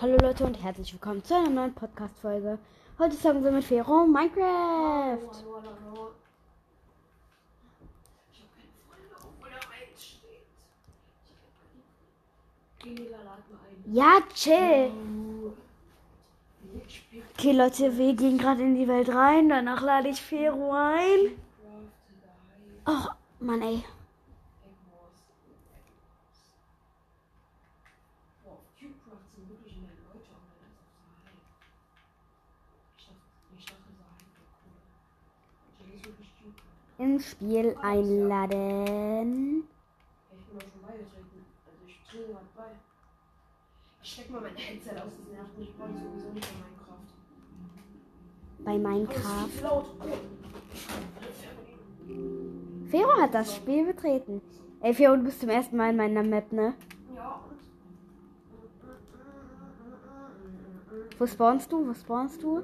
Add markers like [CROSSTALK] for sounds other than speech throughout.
Hallo Leute und herzlich willkommen zu einer neuen Podcast-Folge. Heute sagen wir mit Fero Minecraft. Ein. Ja, chill. Pick Okay Leute, wir gehen gerade in die Welt rein. Danach lade ich Fero ein. Oh, Mann ey. Egmos. Boah, auf Cubecraft sind wirklich mehr Leute online als auf daheim. Ich dachte, ich dachte daheim wäre cool. Ich ist wirklich Cubecraft. Ins Spiel einladen. Ich. Also ich bei. Steck mal mein Headset aus, das nervt mich. Ich sowieso nicht mehr Minecraft. Bei Oh, Minecraft. Fero hat das Spiel betreten. Ey Fero, du bist zum ersten Mal in meiner Map, ne? Ja? Wo spawnst du? Wo spawnst du?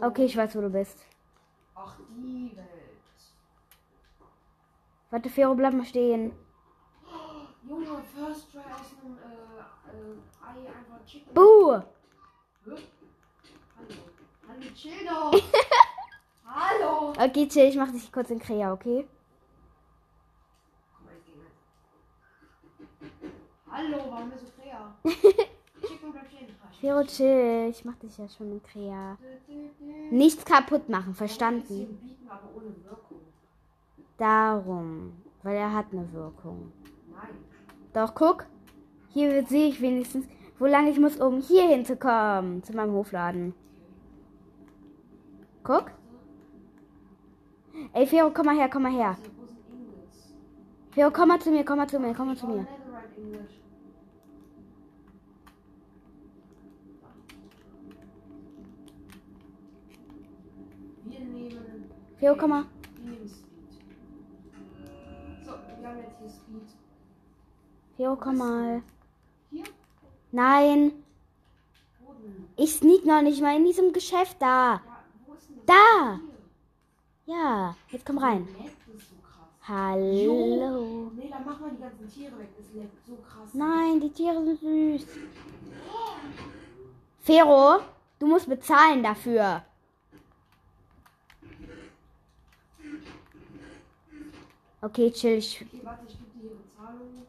Okay, ich weiß, wo du bist. Ach, die Welt. Warte, Fero, bleib mal stehen. Junge, First Try aus einem äh, äh, Ei einfach Chicken. Buh! Hallo. Hallo, chill doch. [LAUGHS] Hallo. Okay, chill, ich mach dich kurz in Krea, okay? Hallo, warum bist du Krea? [LAUGHS] Chicken bleib stehen. Fero, chill, ich mach dich ja schon in Krea. Nichts kaputt machen, verstanden? Darum, weil er hat eine Wirkung. Doch, guck, hier sehe ich wenigstens, wo lange ich muss, um hier hinzukommen, zu meinem Hofladen. Guck. Ey, Fero, komm mal her, komm mal her. Fero, komm mal zu mir, komm mal zu mir, komm mal zu mir. Fero, komm mal. So, wir haben jetzt hier Speed. Fero, komm mal. Hier? Nein, ich sneak noch nicht mal in diesem Geschäft da. Da. Ja, jetzt komm rein. Hallo. Nee, dann mach mal die ganzen Tiere weg. Das leckt so krass. Nein, die Tiere sind süß. Fero, du musst bezahlen dafür. Okay, chill. Ich Okay, warte, ich gebe dir hier Bezahlung.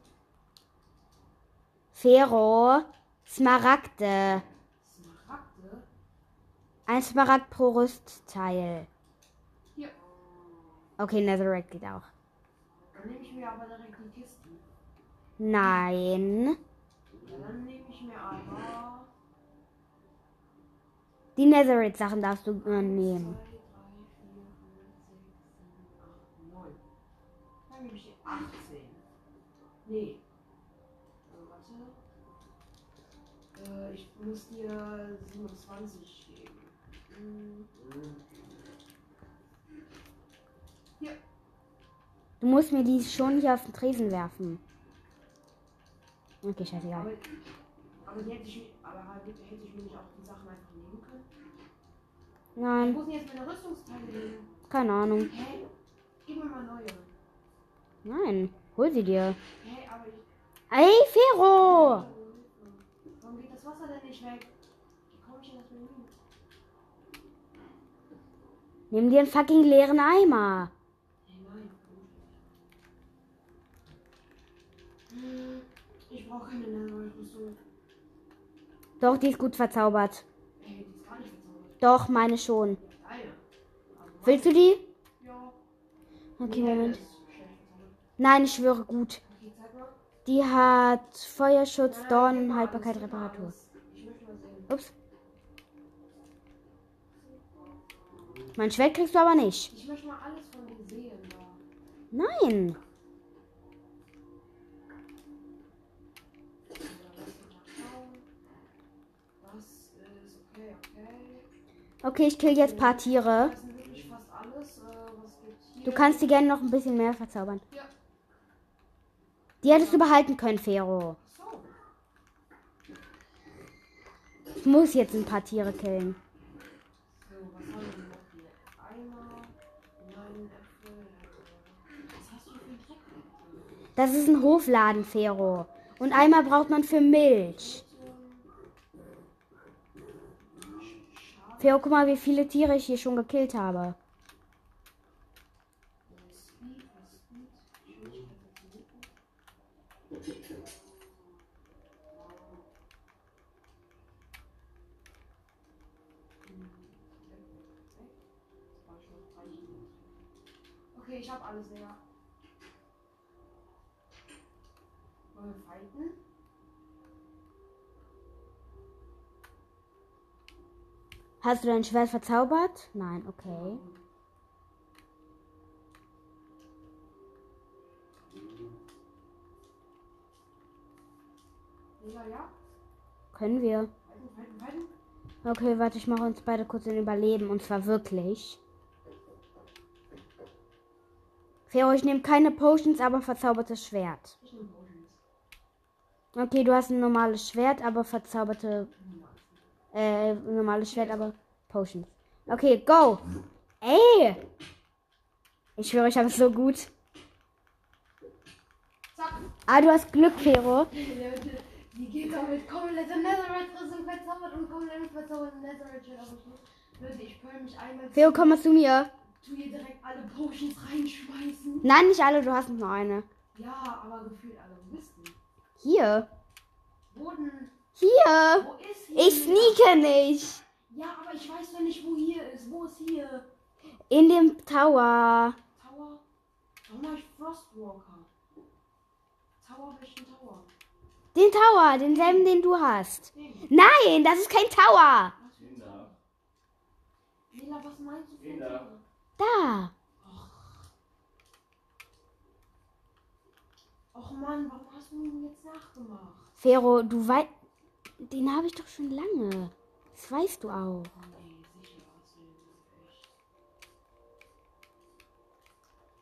Fero, Smaragde. Smaragde. Ein Smaragd pro Rüstteil. Hier. Okay, Netherrack geht auch. Dann nehme ich mir aber direkt die Kisten. Nein. Ja, dann nehme ich mir aber. Die Netherite-Sachen darfst du 2, 3, 4, 5, nehmen. Dann nehme ich die 18. Nee. Also, warte. Äh, ich muss dir 27 geben. Hm. Hier. Du musst mir die schon hier auf den Tresen werfen. Okay, scheißegal. Aber, aber die hätte ich, mir- aber hätte ich mir nicht auch die Sachen einfach nehmen können? Nein, Wo sind jetzt meine Rüstungsteile keine Ahnung. Hä? Gib mir mal neue. Nein, hol sie dir. Hä, aber ich. Ey, Fero! Warum geht das Wasser denn nicht weg? Wie komme ich in das Menü? Nimm dir einen fucking leeren Eimer. Hey, Ich brauche keine Netherite-Rüstung. Doch, die ist gut verzaubert. Ey, die ist gar nicht verzaubert. Doch, meine schon. Also Willst du die? Ja. Okay, Moment. Nein, ich schwöre gut. Die hat Feuerschutz, Dornen, mal Haltbarkeit, Reparatur. Ups. Mein Schwert kriegst du aber nicht. Ich möchte mal alles von denen sehen. Nein. Okay, ich kill jetzt ein paar Tiere. Äh? Du kannst die gerne noch ein bisschen mehr verzaubern. Ja. Die hättest du behalten können, Fero. Ich muss jetzt ein paar Tiere killen. Das ist ein Hofladen, Fero. Und einmal braucht man für Milch. Fero, guck mal, wie viele Tiere ich hier schon gekillt habe. Speed, was Speed, Schwierigkeit dazu. Okay, ich habe alles, Digga. Wollen wir fighten? Hast du dein Schwert verzaubert? Nein, okay. Digga, ja? Können wir. Okay, warte, ich mache uns beide kurz in Überleben. Und zwar wirklich. Fero, ich nehme keine Potions, aber verzaubertes Schwert. Okay, du hast ein normales Schwert, aber verzauberte. Äh, normales Schwert, aber Potions. Okay, go! Ey! Ich schwöre, ich habe es so gut. Zack! Ah, du hast Glück, Fero. Die geht damit komplette Netherite-Rüstung verzaubert und komplett verzaubert Netherite-Shell auf mich. Leute, ich pearl mich einmal Fero, komm mal zu mir. Tu hier direkt alle Potions reinschmeißen. Nein, nicht alle, du hast noch eine. Ja, aber gefühlt alle. Wo bist du? Hier. Boden. Hier. Wo ist hier? Ich sneake nicht. Ja, aber ich weiß doch nicht, wo hier ist. Wo ist hier? In dem Tower. Tower? Warum hab ich Frostwalker? Tower, welchen Tower? Den Tower, denselben, den du hast. Den. Nein, das ist kein Tower. Tower? Lila, was meinst du Lila. Da. Och Mann, warum hast du ihn jetzt nachgemacht? Fero, du weißt. Den habe ich doch schon lange. Das weißt du auch.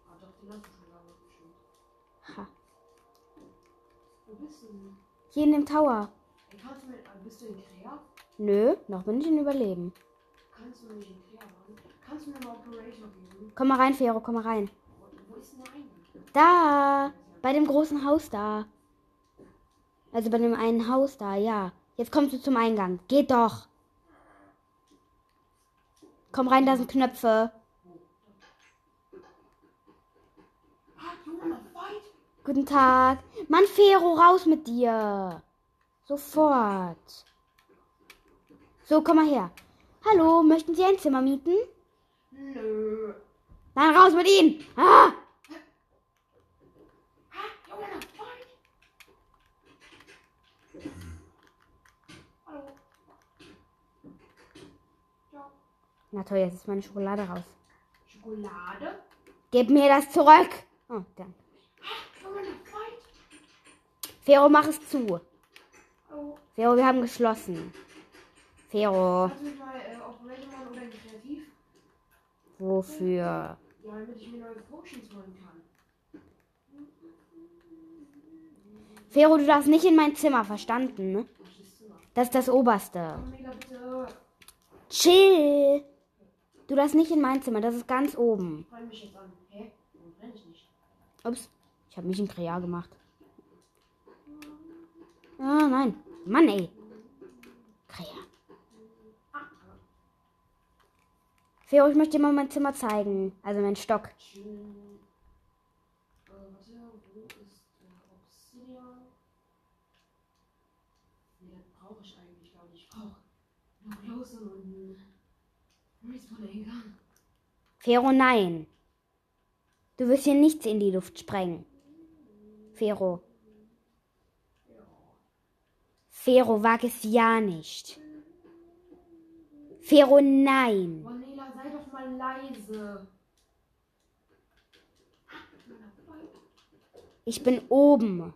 Ah doch, den hast du schon lange bestimmt. Ha. Wo bist du denn? Hier in dem Tower. Kannst du mit, bist du in Krea? Nö, noch bin ich in Überleben. Kannst du nicht in Komm mal rein, Fero, komm mal rein. Da. Bei dem großen Haus da. Also bei dem einen Haus da, ja. Jetzt kommst du zum Eingang. Geht doch. Komm rein, da sind Knöpfe. Ah? Guten Tag. Mann, Fero, raus mit dir. Sofort. So, komm mal her. Hallo, möchten Sie ein Zimmer mieten? Nö. Dann raus mit Ihnen. Ah! Na toll, jetzt ist meine Schokolade raus. Schokolade? Gib mir das zurück. Oh, danke. Fero, mach es zu. Fero, wir haben geschlossen. Fero, mich mal äh, Operator machen oder Kreativ? Wofür? Ja, damit ich mir neue Potions holen kann. Fero, du darfst nicht in mein Zimmer, verstanden? ne? Das ist das oberste. Chill. Du darfst nicht in mein Zimmer, das ist ganz oben. Ups, ich habe mich in Krea gemacht. Ah, nein. Mann, ey. Krea. Ah, aber Fero, ich möchte dir mal mein Zimmer zeigen. Also mein Stock. Fero, nein. Du wirst hier nichts in die Luft sprengen. Fero. Fero, wag es ja nicht. Fero, nein. Mal leise. Ich bin oben.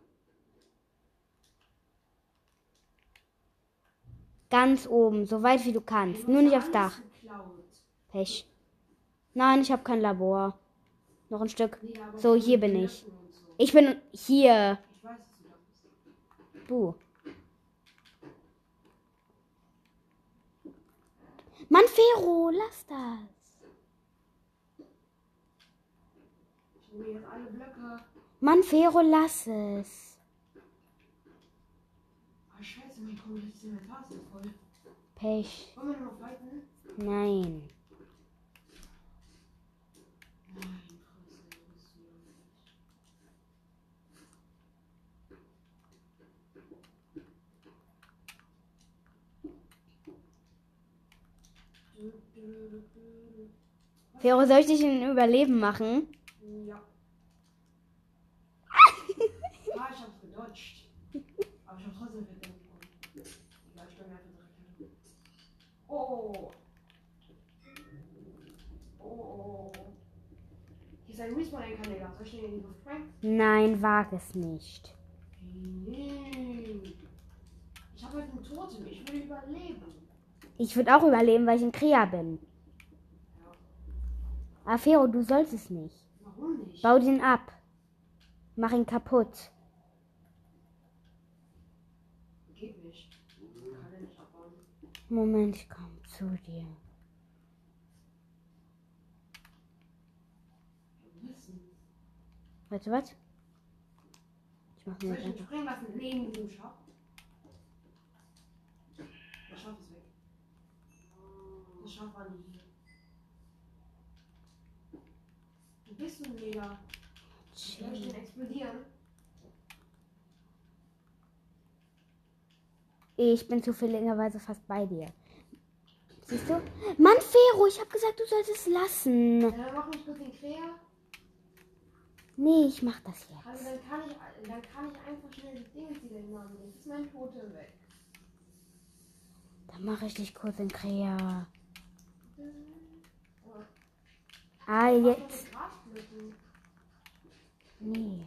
Ganz oben, so weit wie du kannst. Nur nicht aufs Dach. Pech. Nein, ich habe kein Labor. Noch ein Stück. So, hier bin ich. Ich bin hier. Du da bist. Du. Mann, Fero, lass das. Mann, Fero, lass es. Ah, scheiße, mein Inventar ist jetzt voll. Pech. Wollen wir noch fighten? Nein. Fero, soll ich dich in Überleben machen? Ja. ah, ich hab's gedodged. Aber ich hab trotzdem verdammt bekommen. Egal, ich bin mir einfach direkt hin. Oh. Oh, oh, oh. Hier ist ein Respawn-Kandidat. Soll ich den in die Luft? Nein, wag es nicht. Nee. Ich habe halt einen Totem. Ich will überleben. Ich würde auch überleben, weil ich ein Krea bin. Ja. Aber Fero, du sollst es nicht. Warum nicht? Bau den ab. Mach ihn kaputt. Geht nicht. Kann er nicht abbauen. Moment, ich komm zu dir. Warte, was? Ich mach mir Soll ich den einfach. sprengen lassen neben diesem Schaf? Das Schaf ist weg. Das Schaf war nie hier. Wo bist du, Mega? Soll ich den explodieren? Ich bin zufälligerweise fast bei dir. Siehst du? Mann, Fero, ich hab gesagt, du sollst es lassen. Ja, dann mach mich kurz den Kräher. Nee, ich mach das Also jetzt. dann kann ich, dann kann ich einfach schnell die Dinge nehmen. Jetzt ist mein Totem weg. Dann mache ich dich kurz in Krea. Oh, Ah, jetzt. Nee.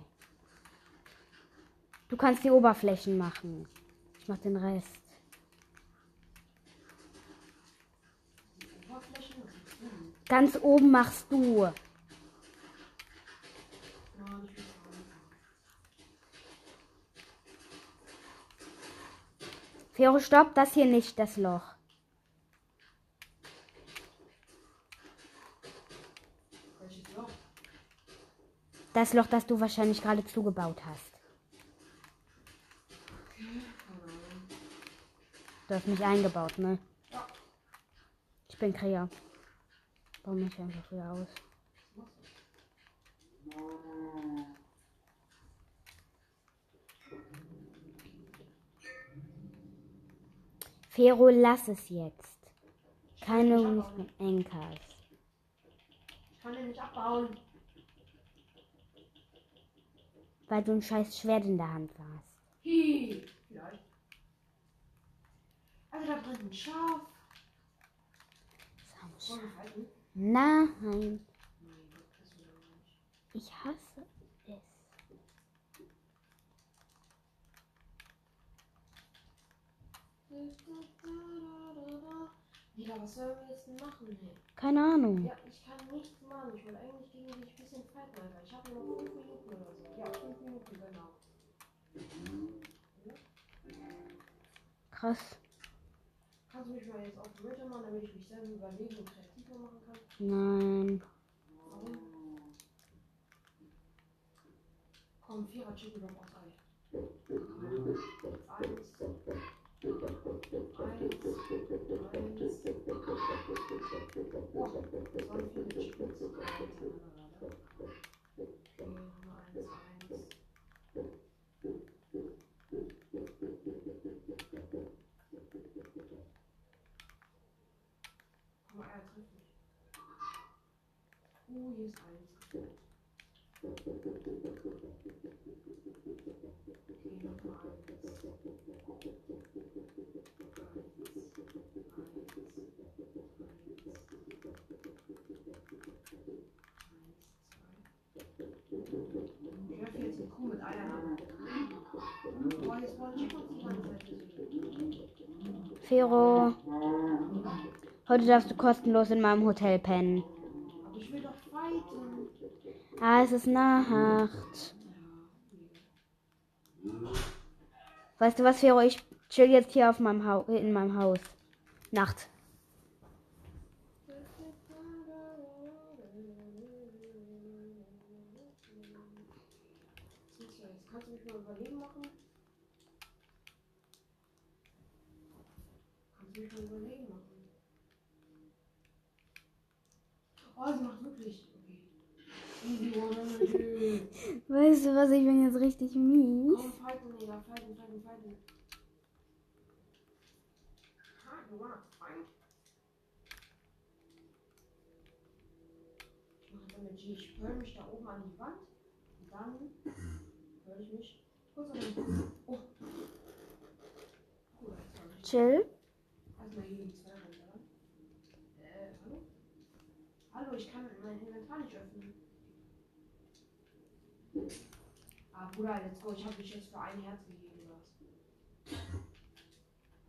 Du kannst die Oberflächen machen. Ich mach den Rest. Ganz oben machst du. Fero, stopp, das hier nicht, das Loch? Das Loch, das du wahrscheinlich gerade zugebaut hast. Keine Ahnung. Du hast mich eingebaut, ne? Ja. Ich bin Krea. Bau mich einfach wieder aus. Fero, lass es jetzt. Keine nicht abbauen. Anchors. Ich kann den nicht abbauen. Weil du ein scheiß Schwert in der Hand hast. Hi. Vielleicht. Also da brennt ein Schaf. Nein, ich nicht. ich hasse es. Digga, was sollen wir jetzt denn machen, ey? Keine Ahnung. Ja, ich kann nichts machen. Ich will eigentlich gegen dich ein bisschen fighten, Alter. Ich habe nur 5 Minuten oder so. Ja, 5 Minuten, genau. Krass. Kannst du mich mal jetzt auf Mitte machen, damit ich mich selber überleben und kreativer machen kann? Nein. Warum? Komm, Vierer Chicken Drop aus Ei. Eins. Eins. Eins. Boah, das waren viele Chickens. Nummer eins, eins. Guck mal, er trifft mich. Uh, hier ist eins. Okay, Nummer eins. Ich werfe jetzt eine Kuh mit Eiern an. Boah, jetzt wollen Chickens die ganze Zeit besiegen. Fero. Heute darfst du kostenlos in meinem Hotel pennen. Aber ich will doch fighten. Ah, es ist Nacht. Weißt du was, Fero? Ich chill jetzt hier auf meinem Hau in meinem Haus. Nacht. Was ist jetzt? Kannst du mich mal überleben machen? Kannst du mich mal überlegen machen. Oh, sie macht wirklich. Okay. Easy one. Weißt du was, ich bin jetzt richtig mies. Komm, fighten, Digga. Fighten, fighten. Ha, you wanna fight? Ich mach jetzt mit G. Ich höre mich da oben an die Wand. Und dann höre ich mich kurz den. Oh. Chill. Äh, hallo? Ich kann mein Inventar nicht öffnen. Ah, Bruder, let's go. Ich habe dich jetzt für ein Herz gegeben, was?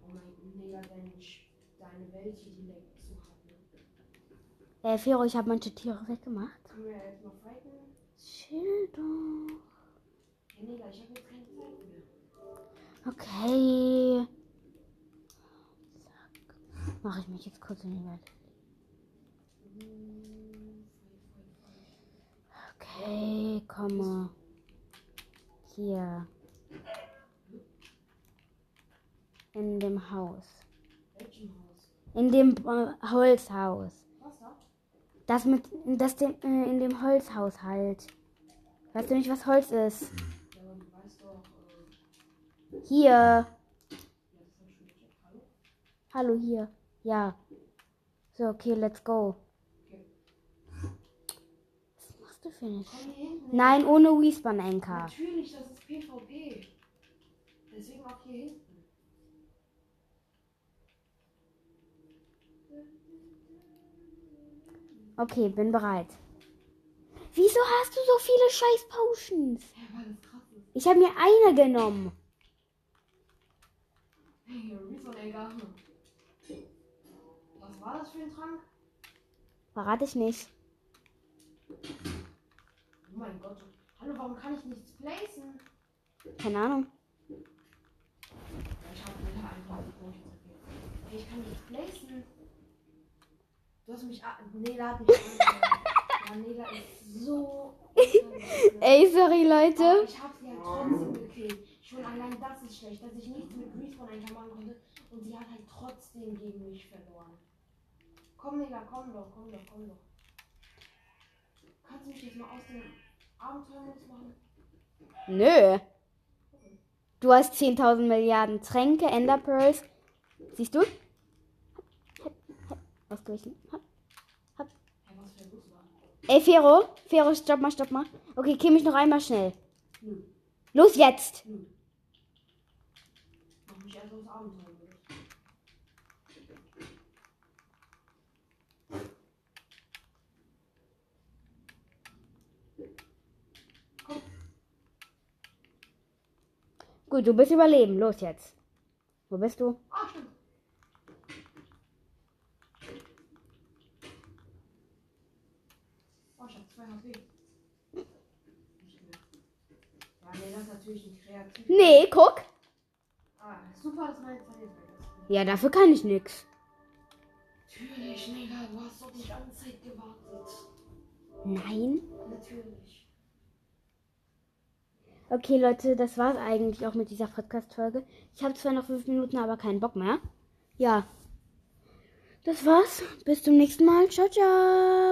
Oh mein Digga, dein, deine Welt hier, die leckt zu hart, ne? Äh, Fero, ich habe manche Tiere weggemacht. Können wir jetzt noch fighten? Chill doch. Ja, Digga, ich habe jetzt keine Zeit mehr. Okay. Zack. Mache ich mich jetzt kurz in die Welt. Okay, komme. Hier. In dem Haus. In dem äh, Holzhaus. Das mit, das dem, äh, in dem Holzhaus halt. Weißt du nicht, was Holz ist? Ja, aber du weißt doch, äh, Hier. Hallo? Hier. Ja. So, okay, let's go. Was machst du für hinten. Nein, ohne Respawn Anchor. Natürlich, das ist PvP. Deswegen auch hier hinten. Okay, bin bereit. Wieso hast du so viele scheiß Potions? Ich habe mir eine genommen. Hey, Reason, Digga. Was war das für ein Trank? Verrate ich nicht. Oh mein Gott. Hallo, warum kann ich nichts placen? Keine Ahnung. Ich hab Nela einfach. Hey, ich kann nicht placen. Du hast mich. Nela hat mich Nela ist so. [LAUGHS] Ey, sorry, Aber Leute. ich hab sie halt trotzdem gekillt. Schon allein das ist schlecht, dass ich nichts mit Respawn machen konnte. Und sie hat halt trotzdem gegen mich verloren. Komm, Nela, komm doch, komm doch, komm doch. Kannst du mich jetzt mal aus dem Abenteuermodus machen? Nö. Du hast 10.000 Milliarden Tränke, Ender Pearls. Siehst du? Hab, hab, hab. Ausgewichen. Hab. Hey, was für ein Bus war? Ey, Fero. Fero, stopp mal, stopp mal. Okay, kill mich noch einmal schnell. Los jetzt. nö. Mach mich erst aus Abenteuermodus. Gut, du bist überleben. Los jetzt. Wo bist du? Stimmt. Oh, ich hab 2 HP. Nicht mehr. Ja, nee, das ist natürlich nicht kreativ. Nee, guck. Ah, super, dass meine Zeit. Ja, dafür kann ich nix. Natürlich, Mega, du hast doch die ganze Zeit gewartet. Nein. Natürlich. Okay, Leute, das war's eigentlich auch mit dieser Podcast-Folge. Ich habe zwar noch fünf Minuten, aber keinen Bock mehr. Ja. Das war's. Bis zum nächsten Mal. Ciao, ciao.